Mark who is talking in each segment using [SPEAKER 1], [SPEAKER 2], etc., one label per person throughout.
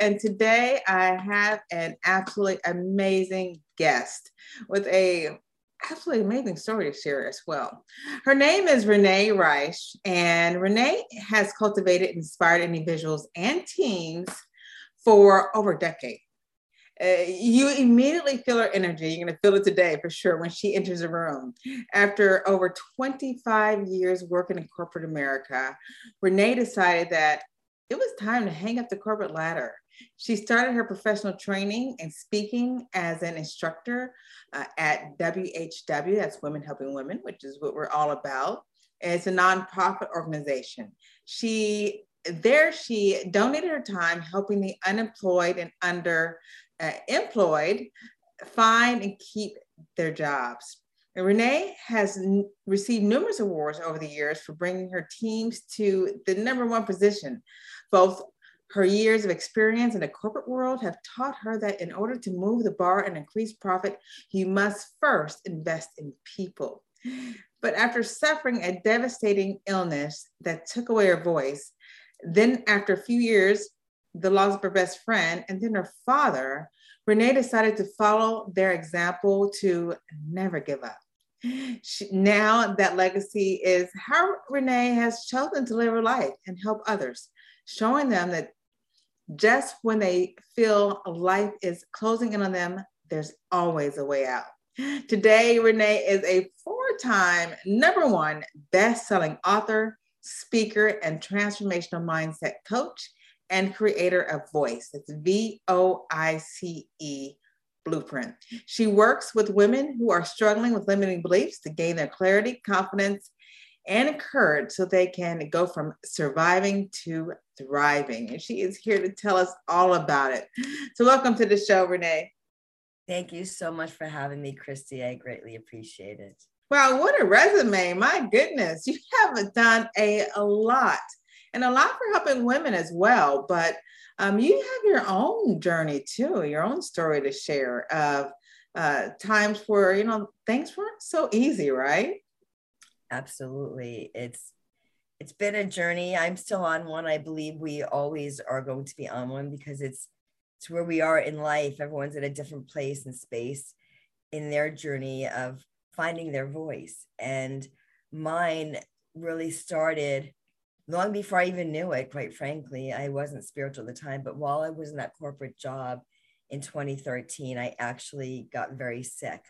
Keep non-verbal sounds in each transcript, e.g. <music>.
[SPEAKER 1] And today I have an absolutely amazing guest with a absolutely amazing story to share as well. Her name is Renee Reisch, and Renee has cultivated inspired individuals and teams for over a decade. Uh, you immediately feel her energy. You're going to feel it today for sure when she enters a room. After over 25 years working in corporate America, Renee decided that it was time to hang up the corporate ladder. She started her professional training and speaking as an instructor uh, at WHW, that's Women Helping Women, which is what we're all about. It's a nonprofit organization. She there she donated her time helping the unemployed and under uh, find and keep their jobs. Renee has n- received numerous awards over the years for bringing her teams to the number one position. Both her years of experience in the corporate world have taught her that in order to move the bar and increase profit, you must first invest in people. But after suffering a devastating illness that took away her voice, then after a few years, the loss of her best friend, and then her father, Renee decided to follow their example to never give up. She, now that legacy is how Renee has chosen to live her life and help others, showing them that just when they feel life is closing in on them, there's always a way out. Today, Renee is a four time number one best selling author, speaker, and transformational mindset coach and creator of Voice. It's V O I C E Blueprint. She works with women who are struggling with limiting beliefs to gain their clarity, confidence, and courage so they can go from surviving to thriving. And she is here to tell us all about it. So, welcome to the show, Renee.
[SPEAKER 2] Thank you so much for having me, Christy. I greatly appreciate it.
[SPEAKER 1] Wow, what a resume. My goodness, you have done a, a lot and a lot for helping women as well. But um, you have your own journey too, your own story to share of uh, times where, you know, things weren't so easy, right?
[SPEAKER 2] Absolutely. It's it's been a journey. I'm still on one. I believe we always are going to be on one because it's it's where we are in life. Everyone's at a different place and space in their journey of finding their voice. And mine really started long before I even knew it, quite frankly. I wasn't spiritual at the time, but while I was in that corporate job in 2013, I actually got very sick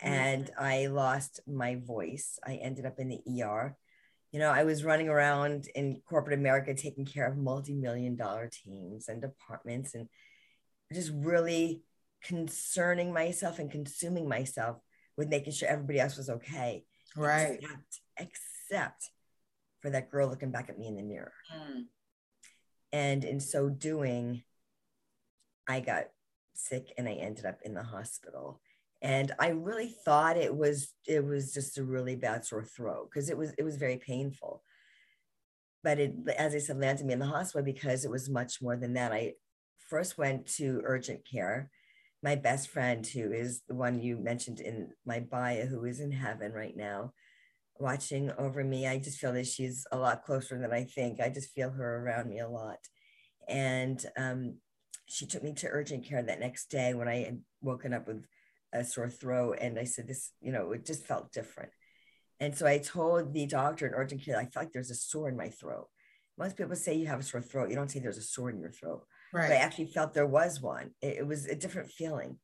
[SPEAKER 2] and mm-hmm. I lost my voice. I ended up in the ER. You know, I was running around in corporate America taking care of multi million dollar teams and departments and just really concerning myself and consuming myself with making sure everybody else was okay.
[SPEAKER 1] Right.
[SPEAKER 2] Except, except for that girl looking back at me in the mirror. Mm. And in so doing, I got sick and I ended up in the hospital. And I really thought it was it was just a really bad sore throat because it was it was very painful. But it, as I said, landed me in the hospital because it was much more than that. I first went to urgent care. My best friend, who is the one you mentioned in my bio, who is in heaven right now, watching over me. I just feel that she's a lot closer than I think. I just feel her around me a lot. And um, she took me to urgent care that next day when I had woken up with a sore throat. And I said, This, you know, it just felt different. And so I told the doctor in urgent care, I feel like there's a sore in my throat. Most people say you have a sore throat. You don't say there's a sore in your throat. Right. But I actually felt there was one. It, it was a different feeling.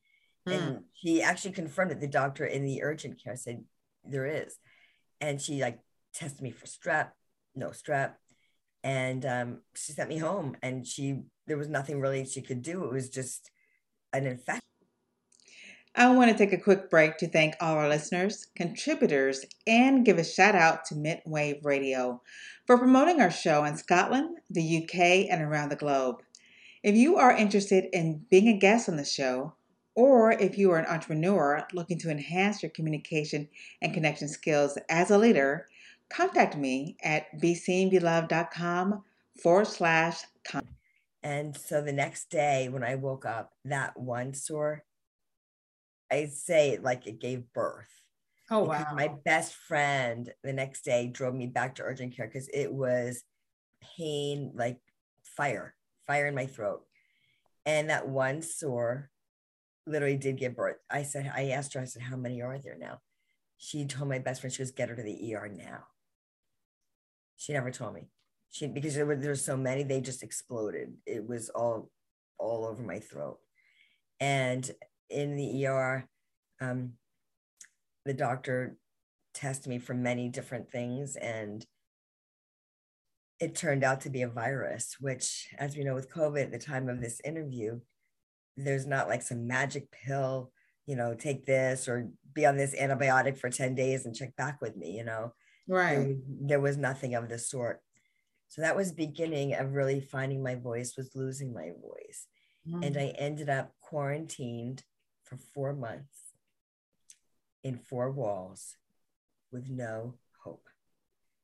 [SPEAKER 2] Hmm. And he actually confirmed it. The doctor in the urgent care said, There is and she like tested me for strep, no strep, and um, she sent me home. And she there was nothing really she could do. It was just an infection.
[SPEAKER 1] I want to take a quick break to thank all our listeners, contributors, and give a shout out to Midwave Radio for promoting our show in Scotland, the UK, and around the globe. If you are interested in being a guest on the show, or if you are an entrepreneur looking to enhance your communication and connection skills as a leader, contact me at beseenbeloved.com forward slash contact.
[SPEAKER 2] and so the next day when I woke up, that one sore, I say like it gave birth.
[SPEAKER 1] Oh wow.
[SPEAKER 2] My best friend the next day drove me back to urgent care because it was pain like fire, fire in my throat. And that one sore literally did give birth. I said, I asked her, I said, how many are there now? She told my best friend she was get her to the ER now. She never told me she because there were there's so many they just exploded it was all all over my throat and in the er um, the doctor tested me for many different things and it turned out to be a virus which as we know with covid at the time of this interview there's not like some magic pill you know take this or be on this antibiotic for 10 days and check back with me you know
[SPEAKER 1] right
[SPEAKER 2] there, there was nothing of the sort so that was beginning of really finding my voice, was losing my voice. Mm. And I ended up quarantined for four months in four walls with no hope.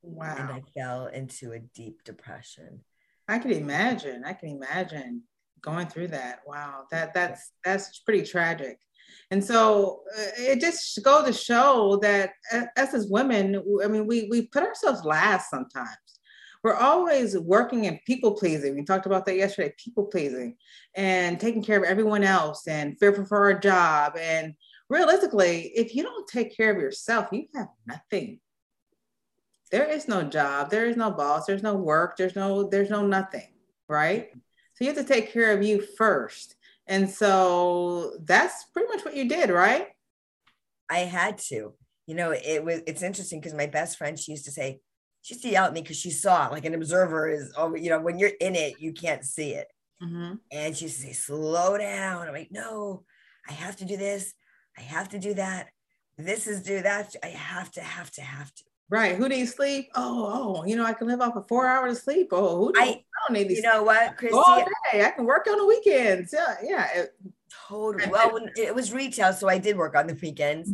[SPEAKER 1] Wow.
[SPEAKER 2] And I fell into a deep depression.
[SPEAKER 1] I can imagine. I can imagine going through that. Wow. That that's that's pretty tragic. And so uh, it just goes to show that us as women, I mean, we we put ourselves last sometimes we're always working and people pleasing. We talked about that yesterday, people pleasing and taking care of everyone else and fearful for our job. And realistically, if you don't take care of yourself, you have nothing. There is no job, there is no boss, there's no work, there's no, there's no nothing, right? So you have to take care of you first. And so that's pretty much what you did, right?
[SPEAKER 2] I had to. You know, it was it's interesting because my best friend she used to say, she used to yell at me because she saw it. Like an observer is, oh, you know, when you're in it, you can't see it. Mm-hmm. And she used to say, slow down. I'm like, no, I have to do this. I have to do that. This is do that. I have to, have to, have to.
[SPEAKER 1] Right. Who needs sleep? Oh, oh, you know, I can live off of four hours of sleep. Oh, who I, I don't need these.
[SPEAKER 2] You know what, Christy? <laughs>
[SPEAKER 1] All day. I can work on the weekends. Yeah. Yeah. It,
[SPEAKER 2] totally. <laughs> Well, it was retail. So I did work on the weekends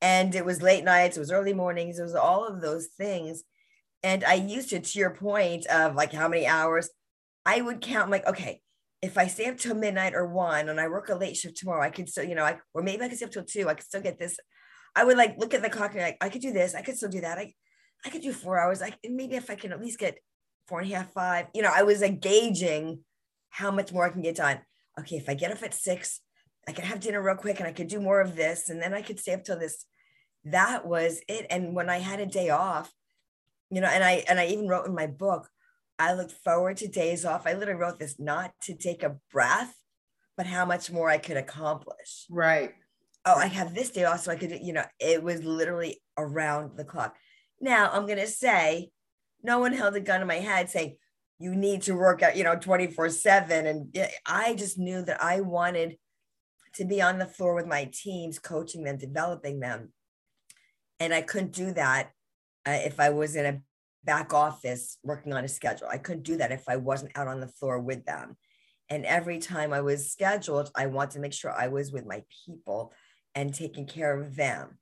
[SPEAKER 2] and it was late nights. It was early mornings. It was all of those things and I used to, to your point of like how many hours, I would count like, okay, if I stay up till midnight or one and I work a late shift tomorrow, I could still, you know, I, or maybe I could stay up till two, I could still get this. I would like look at the clock and like, I could do this. I could still do that. I, I could do four hours. Like maybe if I can at least get four and a half, five, you know, I was like gauging how much more I can get done. Okay. If I get up at six, I can have dinner real quick and I could do more of this. And then I could stay up till this. That was it. And when I had a day off, you know and i and i even wrote in my book i look forward to days off i literally wrote this not to take a breath but how much more i could accomplish
[SPEAKER 1] right
[SPEAKER 2] oh i have this day off so i could you know it was literally around the clock now i'm going to say no one held a gun in my head saying you need to work out you know 24 7 and i just knew that i wanted to be on the floor with my teams coaching them developing them and i couldn't do that uh, if I was in a back office working on a schedule. I couldn't do that if I wasn't out on the floor with them. And every time I was scheduled, I wanted to make sure I was with my people and taking care of them.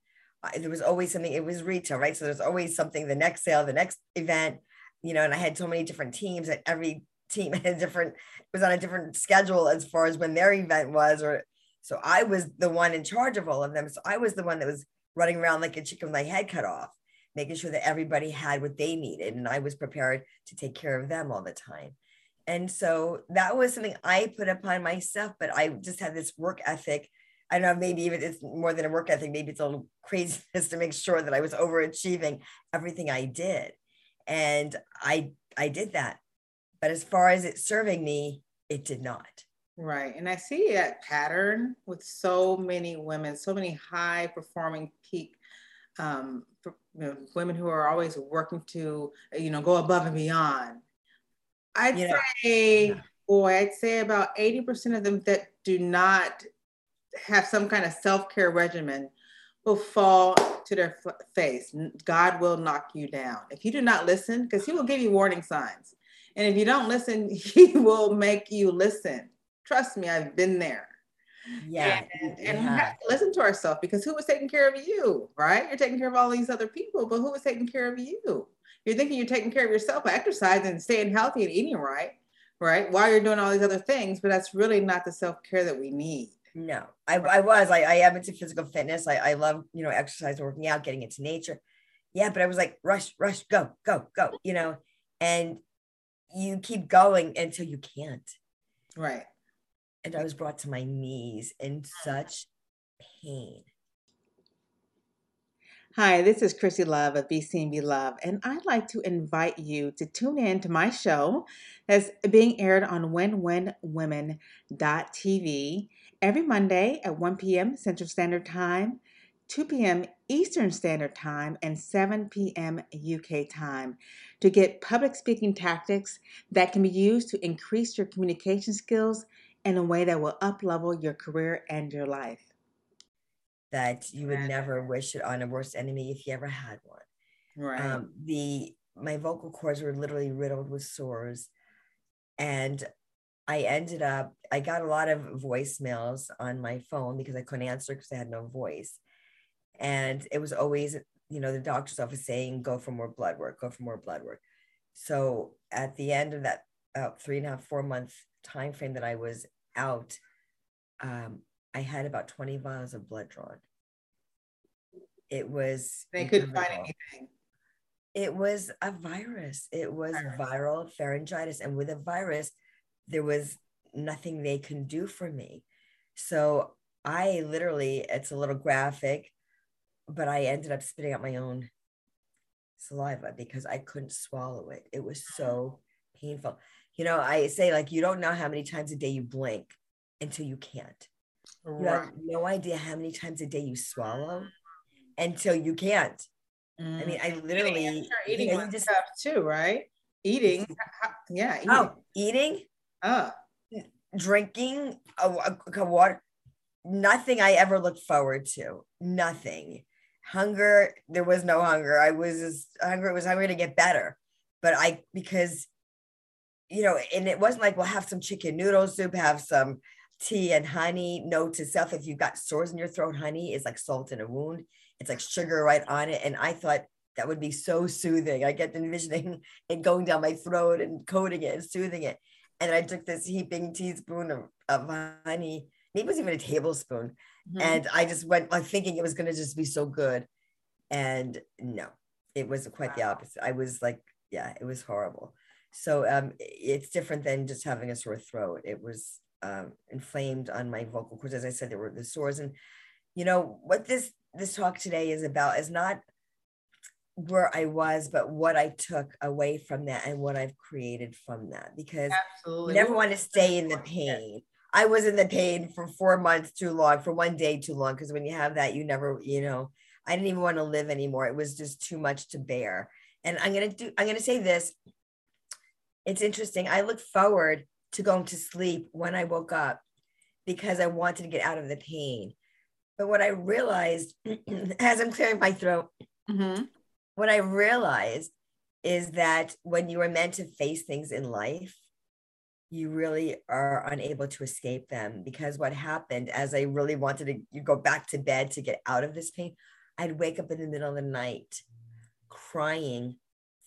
[SPEAKER 2] There was always something, it was retail, right? So there's always something, the next sale, the next event, you know, and I had so many different teams that every team <laughs> had a different, was on a different schedule as far as when their event was. Or so I was the one in charge of all of them. So I was the one that was running around like a chicken with my head cut off making sure that everybody had what they needed. And I was prepared to take care of them all the time. And so that was something I put upon myself, but I just had this work ethic. I don't know, maybe even it's more than a work ethic, maybe it's a little craziness to make sure that I was overachieving everything I did. And I I did that. But as far as it serving me, it did not.
[SPEAKER 1] Right. And I see that pattern with so many women, so many high performing peak um, you know, women who are always working to, you know, go above and beyond. I'd yeah. say, yeah. boy, I'd say about 80% of them that do not have some kind of self care regimen will fall to their face, God will knock you down. If you do not listen, because He will give you warning signs. And if you don't listen, <laughs> He will make you listen. Trust me, I've been there.
[SPEAKER 2] Yeah.
[SPEAKER 1] And, and yeah. we have to listen to ourselves because who was taking care of you, right? You're taking care of all these other people, but who was taking care of you? You're thinking you're taking care of yourself by exercising and staying healthy and eating right, right? While you're doing all these other things, but that's really not the self care that we need.
[SPEAKER 2] No, I, I was. I, I am into physical fitness. I, I love, you know, exercise, working out, getting into nature. Yeah, but I was like, rush, rush, go, go, go, you know, and you keep going until you can't.
[SPEAKER 1] Right.
[SPEAKER 2] And I was brought to my knees in such pain.
[SPEAKER 1] Hi, this is Chrissy Love of Be Seen Be Love, and I'd like to invite you to tune in to my show that's being aired on winwinwomen.tv every Monday at 1 p.m. Central Standard Time, 2 p.m. Eastern Standard Time, and 7 p.m. UK time to get public speaking tactics that can be used to increase your communication skills in a way that will uplevel your career and your life
[SPEAKER 2] that you would never wish it on a worst enemy if you ever had one.
[SPEAKER 1] Right. Um,
[SPEAKER 2] the my vocal cords were literally riddled with sores, and I ended up. I got a lot of voicemails on my phone because I couldn't answer because I had no voice, and it was always you know the doctor's office saying go for more blood work, go for more blood work. So at the end of that about three and a half four month time frame that I was out, um, I had about 20 vials of blood drawn. It was.
[SPEAKER 1] They couldn't find anything.
[SPEAKER 2] It was a virus. It was virus. viral pharyngitis. And with a virus, there was nothing they can do for me. So I literally, it's a little graphic, but I ended up spitting out my own saliva because I couldn't swallow it. It was so painful. You know, I say, like, you don't know how many times a day you blink until you can't. Right. You have no idea how many times a day you swallow until you can't. Mm. I mean, I literally
[SPEAKER 1] eating, eating you know, just, stuff too, right? Eating, yeah.
[SPEAKER 2] Eating. Oh, eating.
[SPEAKER 1] Oh,
[SPEAKER 2] drinking a, a, a water. Nothing I ever looked forward to. Nothing. Hunger. There was no hunger. I was just hungry. Was hungry to get better, but I because you know, and it wasn't like we'll have some chicken noodle soup, have some tea and honey. Note to self: if you've got sores in your throat, honey is like salt in a wound. It's like sugar right on it. And I thought that would be so soothing. I get envisioning <laughs> it going down my throat and coating it and soothing it. And I took this heaping teaspoon of, of honey. Maybe it was even a tablespoon. Mm-hmm. And I just went like thinking it was going to just be so good. And no, it was quite the opposite. I was like, yeah, it was horrible. So um, it's different than just having a sore throat. It was um, inflamed on my vocal cords. As I said, there were the sores. And you know what this this talk today is about is not where I was, but what I took away from that and what I've created from that. Because Absolutely. you never want to stay in the pain. I was in the pain for four months too long, for one day too long. Because when you have that, you never, you know, I didn't even want to live anymore. It was just too much to bear. And I'm gonna do. I'm gonna say this. It's interesting. I look forward to going to sleep when I woke up because I wanted to get out of the pain. But what I realized <clears throat> as I'm clearing my throat, mm-hmm. What I realized is that when you are meant to face things in life, you really are unable to escape them because what happened as I really wanted to go back to bed to get out of this pain, I'd wake up in the middle of the night crying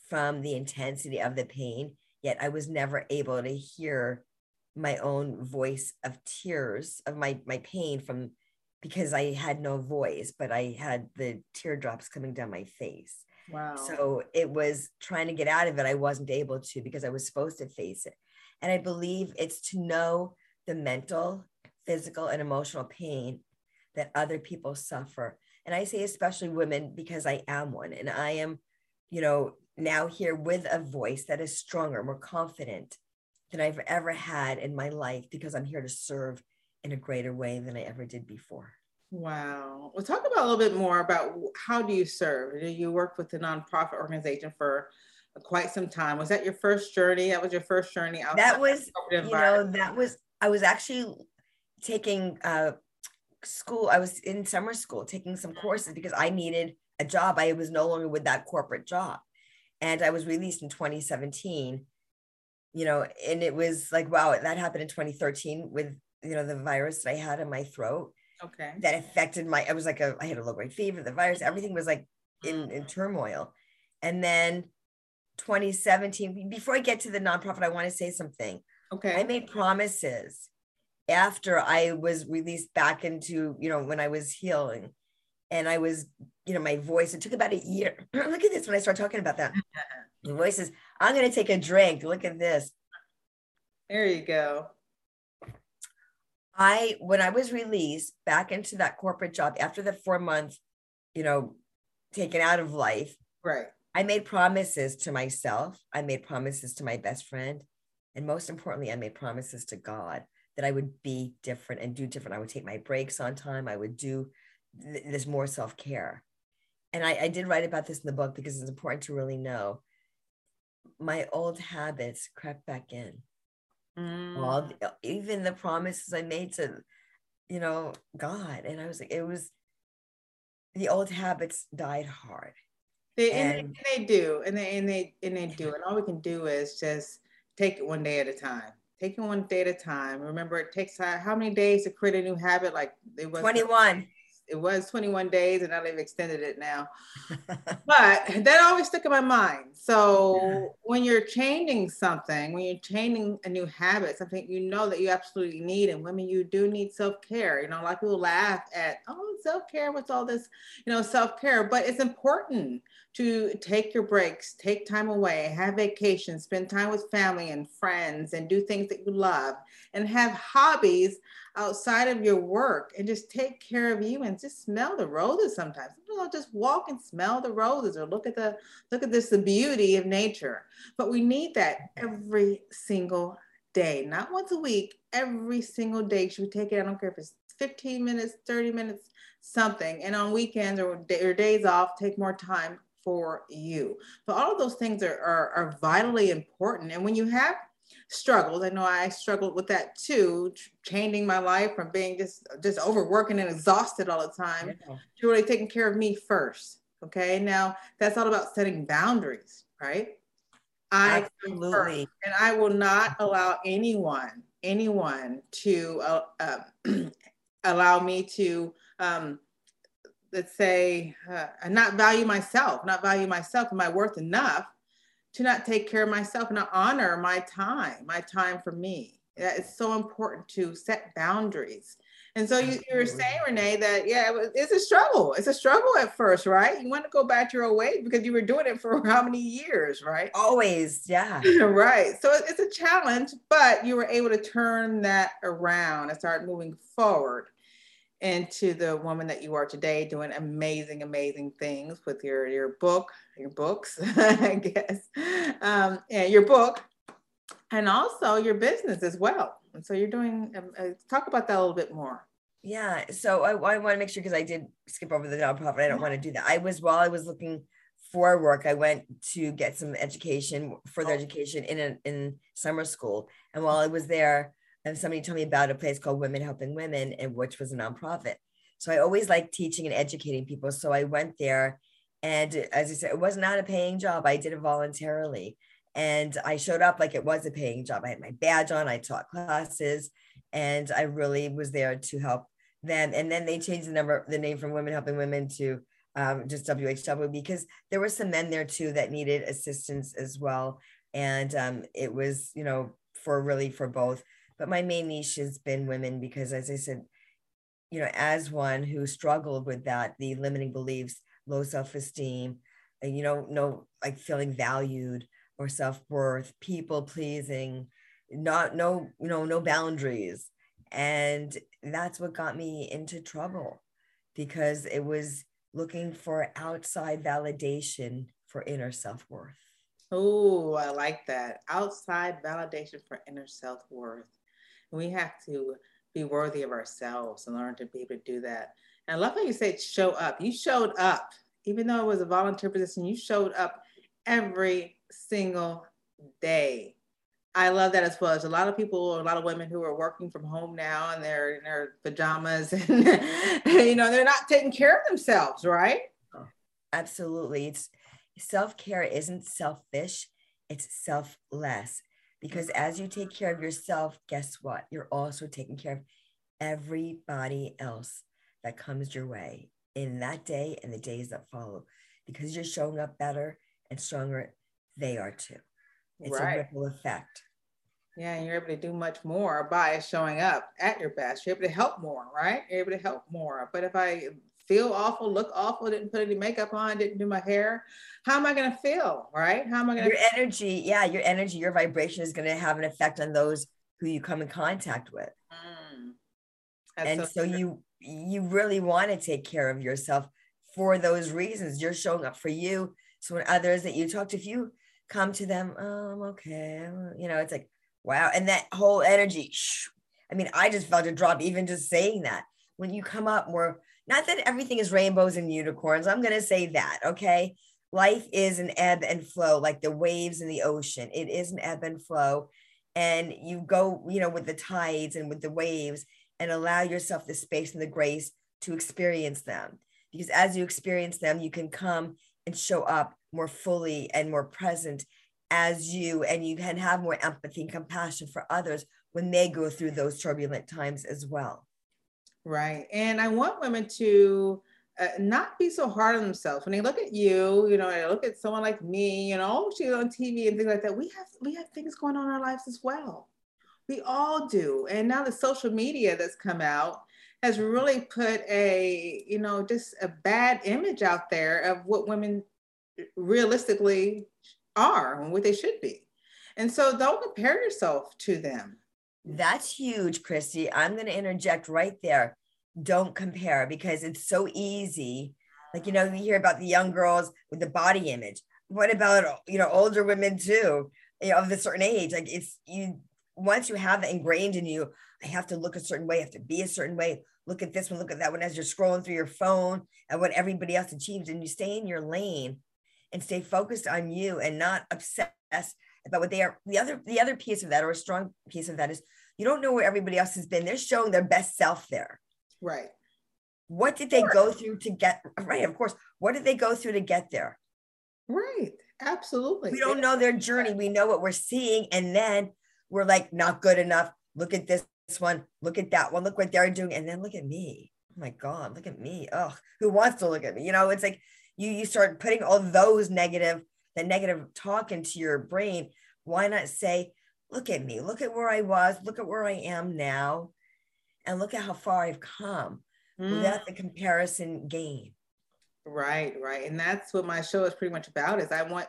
[SPEAKER 2] from the intensity of the pain yet I was never able to hear my own voice of tears of my my pain from because I had no voice, but I had the teardrops coming down my face.
[SPEAKER 1] Wow.
[SPEAKER 2] So it was trying to get out of it. I wasn't able to because I was supposed to face it. And I believe it's to know the mental, physical, and emotional pain that other people suffer. And I say especially women because I am one and I am, you know, now here with a voice that is stronger, more confident than I've ever had in my life because I'm here to serve in a greater way than I ever did before.
[SPEAKER 1] Wow. Well, talk about a little bit more about how do you serve? You work with a nonprofit organization for quite some time. Was that your first journey? That was your first journey
[SPEAKER 2] out. That was, you know, that was, I was actually taking uh, school. I was in summer school taking some courses because I needed a job. I was no longer with that corporate job. And I was released in 2017, you know, and it was like, wow, that happened in 2013 with, you know, the virus that I had in my throat.
[SPEAKER 1] Okay.
[SPEAKER 2] That affected my, I was like, a, I had a low grade fever, the virus, everything was like in, in ah. turmoil. And then 2017, before I get to the nonprofit, I want to say something.
[SPEAKER 1] Okay.
[SPEAKER 2] I made promises after I was released back into, you know, when I was healing and I was, you know, my voice, it took about a year. <clears throat> Look at this when I start talking about that. <laughs> The voice is, I'm going to take a drink. Look at this.
[SPEAKER 1] There you go.
[SPEAKER 2] I, when I was released back into that corporate job after the four month, you know, taken out of life.
[SPEAKER 1] Right.
[SPEAKER 2] I made promises to myself. I made promises to my best friend. And most importantly, I made promises to God that I would be different and do different. I would take my breaks on time. I would do th- this more self care. And I, I did write about this in the book because it's important to really know. My old habits crept back in.
[SPEAKER 1] Mm.
[SPEAKER 2] All the, even the promises I made to, you know, God. And I was like, it was the old habits died hard.
[SPEAKER 1] They, and, and they, they do, and they and they and they do, and all we can do is just take it one day at a time. Take it one day at a time. Remember, it takes how many days to create a new habit? Like it was
[SPEAKER 2] 21.
[SPEAKER 1] It was 21 days, and now they've extended it now. <laughs> but that always stuck in my mind. So yeah. when you're changing something, when you're changing a new habit, something you know that you absolutely need, and women, you do need self care. You know, a lot of people laugh at, oh, self care. What's all this? You know, self care. But it's important to take your breaks, take time away, have vacations, spend time with family and friends, and do things that you love, and have hobbies outside of your work, and just take care of you and just smell the roses sometimes. You know, just walk and smell the roses, or look at the look at this the beauty of nature. But we need that every single day, not once a week, every single day. Should we take it? I don't care if it's 15 minutes, 30 minutes, something. And on weekends or, or days off, take more time for you. But all of those things are, are, are vitally important. And when you have struggles, I know I struggled with that too, changing my life from being just just overworking and exhausted all the time yeah. to really taking care of me first. Okay. Now that's all about setting boundaries, right? I Absolutely. and I will not allow anyone, anyone to uh, uh, <clears throat> allow me to um, let's say, uh, not value myself, not value myself and my worth enough to not take care of myself and not honor my time, my time for me. It's so important to set boundaries. And so you, you were saying, Renee, that yeah, it it's a struggle. It's a struggle at first, right? You want to go back to your old ways because you were doing it for <laughs> how many years, right?
[SPEAKER 2] Always, yeah. <laughs>
[SPEAKER 1] right. So it's a challenge, but you were able to turn that around and start moving forward into the woman that you are today, doing amazing, amazing things with your your book, your books, <laughs> I guess, um, and your book, and also your business as well. And so you're doing. Um, uh, talk about that a little bit more.
[SPEAKER 2] Yeah. So I, I want to make sure because I did skip over the nonprofit. I don't want to do that. I was while I was looking for work, I went to get some education, further oh. education in a, in summer school, and while I was there and somebody told me about a place called Women Helping Women, and which was a nonprofit. So I always like teaching and educating people. So I went there, and as I said, it was not a paying job. I did it voluntarily, and I showed up like it was a paying job. I had my badge on. I taught classes, and I really was there to help them. And then they changed the number, the name from Women Helping Women to um, just WHW because there were some men there too that needed assistance as well. And um, it was, you know, for really for both but my main niche has been women because as i said you know as one who struggled with that the limiting beliefs low self-esteem and you know no like feeling valued or self-worth people pleasing not no you know no boundaries. And that's what got me into trouble because it was looking for outside validation for inner self-worth.
[SPEAKER 1] Oh i like that. Outside validation for inner self-worth we have to be worthy of ourselves and learn to be able to do that. And I love how you say show up. You showed up, even though it was a volunteer position, you showed up every single day. I love that as well. There's a lot of people, a lot of women who are working from home now and they're in their pajamas <laughs> and you know, they're not taking care of themselves, right?
[SPEAKER 2] Absolutely. It's self-care isn't selfish, it's selfless. Because as you take care of yourself, guess what? You're also taking care of everybody else that comes your way in that day and the days that follow. Because you're showing up better and stronger, they are too. It's right. a ripple effect.
[SPEAKER 1] Yeah, and you're able to do much more by showing up at your best. You're able to help more, right? You're able to help more. But if I feel awful, look awful, didn't put any makeup on, didn't do my hair, how am I going to feel, right? How am I going
[SPEAKER 2] to? Your energy, yeah, your energy, your vibration is going to have an effect on those who you come in contact with. Mm. And so, so you you really want to take care of yourself for those reasons. You're showing up for you. So when others that you talk to, if you come to them, oh, I'm okay, you know, it's like Wow. And that whole energy, I mean, I just felt a drop even just saying that. When you come up more, not that everything is rainbows and unicorns, I'm going to say that. Okay. Life is an ebb and flow, like the waves in the ocean. It is an ebb and flow. And you go, you know, with the tides and with the waves and allow yourself the space and the grace to experience them. Because as you experience them, you can come and show up more fully and more present as you and you can have more empathy and compassion for others when they go through those turbulent times as well
[SPEAKER 1] right and i want women to uh, not be so hard on themselves when they look at you you know and look at someone like me you know she's on tv and things like that we have we have things going on in our lives as well we all do and now the social media that's come out has really put a you know just a bad image out there of what women realistically are and what they should be. And so don't compare yourself to them.
[SPEAKER 2] That's huge, Christy. I'm going to interject right there. Don't compare because it's so easy. Like, you know, you hear about the young girls with the body image. What about, you know, older women too, you know, of a certain age? Like, it's you, once you have that ingrained in you, I have to look a certain way, I have to be a certain way. Look at this one, look at that one as you're scrolling through your phone and what everybody else achieves, and you stay in your lane and stay focused on you and not obsess about what they are. The other the other piece of that, or a strong piece of that, is you don't know where everybody else has been. They're showing their best self there.
[SPEAKER 1] Right.
[SPEAKER 2] What did they go through to get right? Of course. What did they go through to get there?
[SPEAKER 1] Right. Absolutely.
[SPEAKER 2] We don't know their journey. We know what we're seeing, and then we're like, not good enough. Look at this one. Look at that one. Look what they're doing, and then look at me. Oh my God, look at me. Oh, who wants to look at me? You know, it's like you you start putting all those negative the negative talk into your brain why not say look at me look at where i was look at where i am now and look at how far i've come mm. without the comparison game
[SPEAKER 1] right right and that's what my show is pretty much about is i want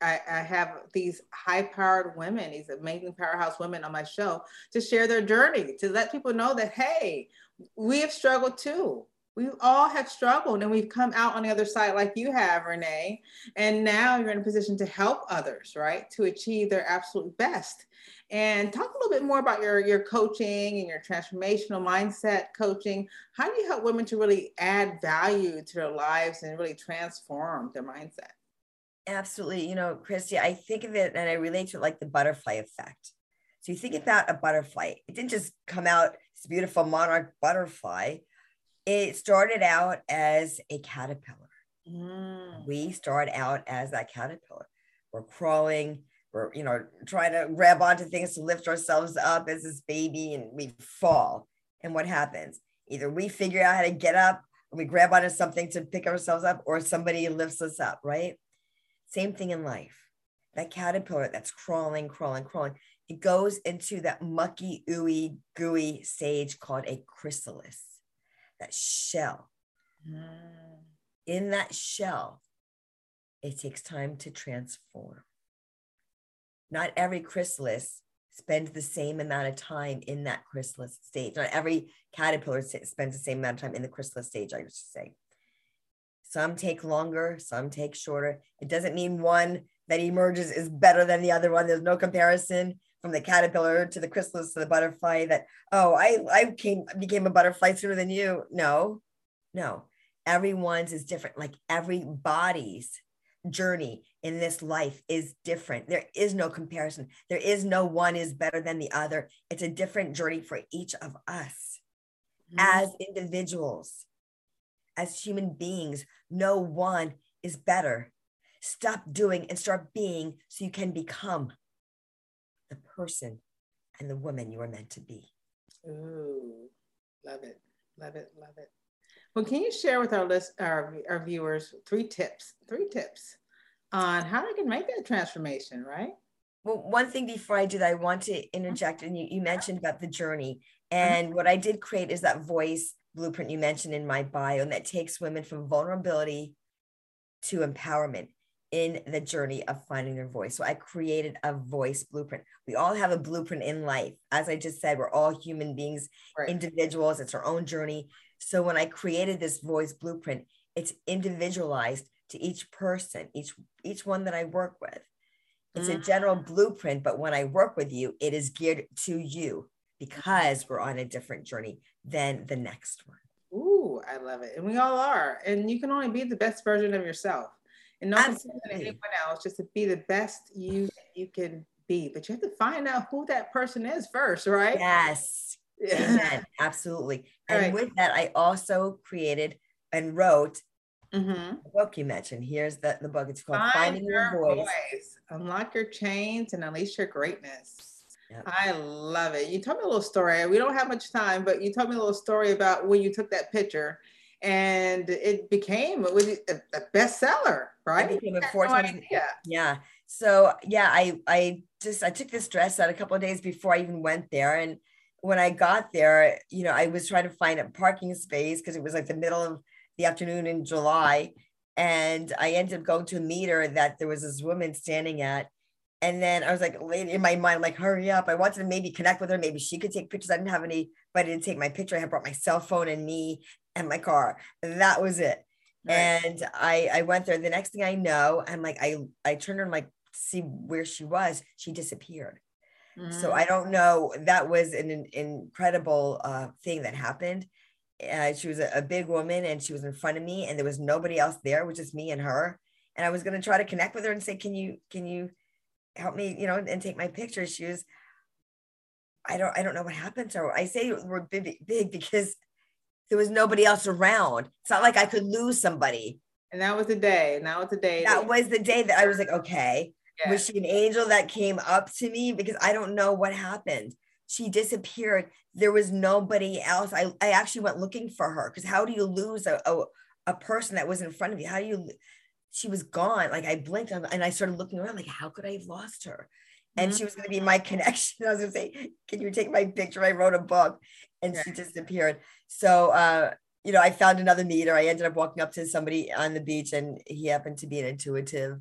[SPEAKER 1] I, I, have these high powered women, these amazing powerhouse women on my show to share their journey, to let people know that, hey, we have struggled too we all have struggled and we've come out on the other side like you have renee. And now you're in a position to help others right? To achieve their absolute best. And talk a little bit more about your your coaching and your transformational mindset coaching. How do you help women to really add value to their lives and really transform their mindset?
[SPEAKER 2] Absolutely. You know christy i think of it and i relate to it like the butterfly effect. So you think about a butterfly. It didn't just come out this beautiful monarch butterfly it started out as a caterpillar. Mm. We start out as that caterpillar. We're crawling, we're, you know, trying to grab onto things to lift ourselves up as this baby and we fall. And what happens? Either we figure out how to get up and we grab onto something to pick ourselves up or somebody lifts us up, right? Same thing in life. That caterpillar that's crawling, crawling, crawling, it goes into that mucky, ooey, gooey stage called a chrysalis that shell. Mm. In that shell, it takes time to transform. Not every chrysalis spends the same amount of time in that chrysalis stage. Not every caterpillar spends the same amount of time in the chrysalis stage, I should say. Some take longer, some take shorter. It doesn't mean one that emerges is better than the other one. There's no comparison from the caterpillar to the chrysalis to the butterfly that oh i i came became a butterfly sooner than you. No no. Everyone's is different. Like everybody's journey in this life is different. There is no comparison. There is no one is better than the other. It's a different journey for each of us mm-hmm. as individuals as human beings. No one is better. Stop doing and start being so you can become the person and the woman you are meant to be.
[SPEAKER 1] Ooh, love it, love it, love it. Well, can you share with our list, our, our viewers, three tips, three tips on how they can make that transformation, right?
[SPEAKER 2] Well, one thing before I do that, I want to interject, and you, you mentioned about the journey. And what I did create is that voice blueprint you mentioned in my bio, and that takes women from vulnerability to empowerment in the journey of finding their voice. So I created a voice blueprint. We all have a blueprint in life. As I just said, we're all human beings, right. individuals. It's our own journey. So when I created this voice blueprint, it's individualized to each person, each each one that I work with. It's mm-hmm. a general blueprint, but when I work with you, it is geared to you because we're on a different journey than the next one.
[SPEAKER 1] Ooh, I love it. And we all are. And you can only be the best version of yourself. And not anyone else, just to be the best you you can be. But you have to find out who that person is first, right?
[SPEAKER 2] Yes. Yeah. Absolutely. And right. with that, I also created and wrote mm-hmm. the book you mentioned. Here's the, the book. It's called Find Finding Your, your voice. voice.
[SPEAKER 1] Unlock Your Chains and Unleash Your Greatness. Yep. I love it. You told me a little story. We don't have much time, but you told me a little story about when you took that picture and it became a, a bestseller, right? It became a
[SPEAKER 2] four times. No yeah. So yeah, I I just I took this dress out a couple of days before I even went there, and when I got there, you know, I was trying to find a parking space because it was like the middle of the afternoon in July, and I ended up going to a meter that there was this woman standing at. And then I was like, in my mind, like, hurry up. I wanted to maybe connect with her. Maybe she could take pictures. I didn't have any, but I didn't take my picture. I had brought my cell phone and me and my car. That was it. Right. And I I went there. The next thing I know, I'm like, I I turned and like see where she was. She disappeared. Mm-hmm. So I don't know. That was an, an incredible uh, thing that happened. Uh, she was a, a, big woman and she was in front of me and there was nobody else there, which is me and her. And I was going to try to connect with her and say, can you, can you help me, you know, and take my picture. She was, I don't, I don't know what happened to her. I say we're big, big because there was nobody else around. It's not like I could lose somebody.
[SPEAKER 1] And that was the day. And that was the day.
[SPEAKER 2] That, that was the day that I was like, okay, yeah. was she an angel that came up to me? Because I don't know what happened. She disappeared. There was nobody else. I, I actually went looking for her because how do you lose a, a, a person that was in front of you? How do you, she was gone. Like I blinked and I started looking around like, how could I have lost her? And she was going to be my mm. connection. <laughs> I was going to say, can you take my picture? I wrote a book and yeah. she disappeared. So, uh, you know, I found another meter. I ended up walking up to somebody on the beach and he happened to be an intuitive.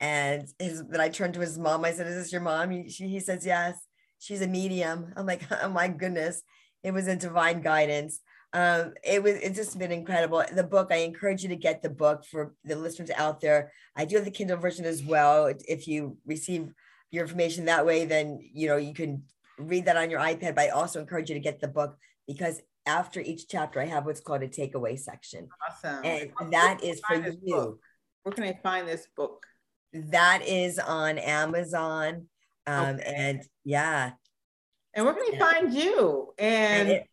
[SPEAKER 2] And his, then I turned to his mom. I said, Is this your mom? He, she, he says, Yes. She's a medium. I'm like, <laughs> Oh my goodness. It was a divine guidance. Um, it was it's just been incredible. The book, I encourage you to get the book for the listeners out there. I do have the Kindle version as well. If you receive your information that way, then you know you can read that on your iPad. But I also encourage you to get the book because after each chapter, I have what's called a takeaway section.
[SPEAKER 1] Awesome.
[SPEAKER 2] And that is for you.
[SPEAKER 1] Book? Where can I find this book?
[SPEAKER 2] That is on Amazon. Um, okay. And yeah.
[SPEAKER 1] And where can I find you? And, and it,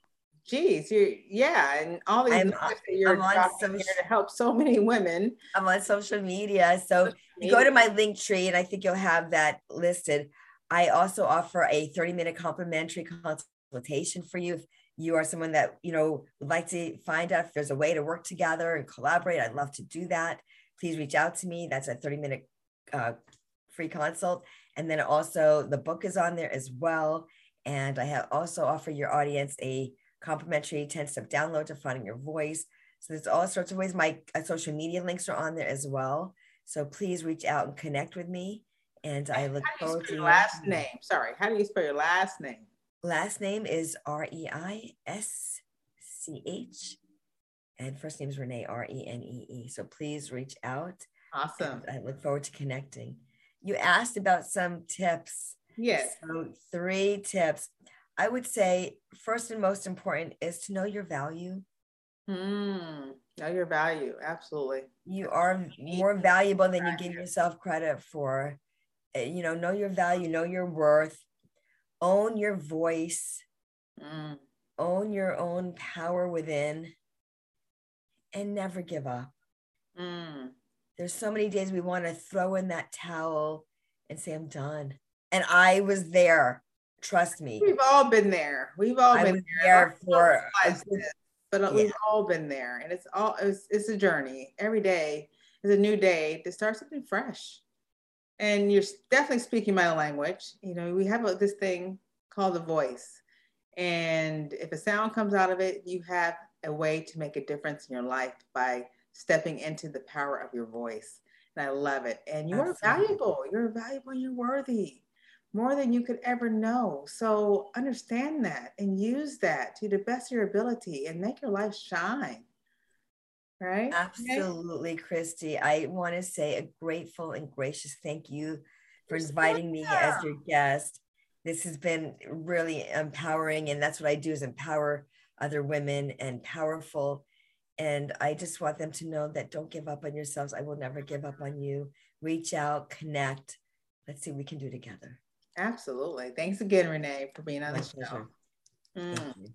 [SPEAKER 1] geez, you yeah, and all these I'm, you're I'm on social, here to help so many women.
[SPEAKER 2] I'm on social media. So social media. go to my link tree and I think you'll have that listed. I also offer a 30 minute complimentary consultation for you. If you are someone that, you know, would like to find out if there's a way to work together and collaborate, I'd love to do that. Please reach out to me. That's a 30 minute uh, free consult. And then also the book is on there as well. And I have also offer your audience a complimentary 10 step download to finding your voice. So there's all sorts of ways. My uh, social media links are on there as well. So please reach out and connect with me. And I look forward to
[SPEAKER 1] your last name. Sorry, how do you spell your last name?
[SPEAKER 2] Last name is R E I S C H, and first name is Renee R E N E E. So please reach out.
[SPEAKER 1] Awesome.
[SPEAKER 2] I look forward to connecting. You asked about some tips.
[SPEAKER 1] Yes.
[SPEAKER 2] So three tips. I would say first and most important is to know your value.
[SPEAKER 1] Mm, know your value. Absolutely.
[SPEAKER 2] You are more valuable than you give yourself credit for. Eh, you know, know your value, know your worth, own your voice, mm. own your own power within, and never give up.
[SPEAKER 1] Mm.
[SPEAKER 2] there's so many days we want to throw in that towel and say, I'm done. And I was there. Trust me.
[SPEAKER 1] We've all been there. We've all I been there, there for but yeah. we've all been there. And it's all it's, it's a journey. Every day is a new day to start something fresh. And you're definitely speaking my language. You know, we have this thing called the voice. And if a sound comes out of it, you have a way to make a difference in your life by stepping into the power of your voice. And I love it. And you are valuable. You're valuable and you're worthy more than you could ever know. So understand that and use that to the best of your ability and make your life shine. Right?
[SPEAKER 2] Absolutely. Christy. I want to say a grateful and gracious thank you for inviting me as your guest. This has been really empowering, and that's what I do is empower other women and powerful and I just want them to know that don't give up on yourselves. I will never give up on you. Reach out, connect. Let's see what we can do together.
[SPEAKER 1] Absolutely. Thanks again, Renee, for being on My the show. Mm.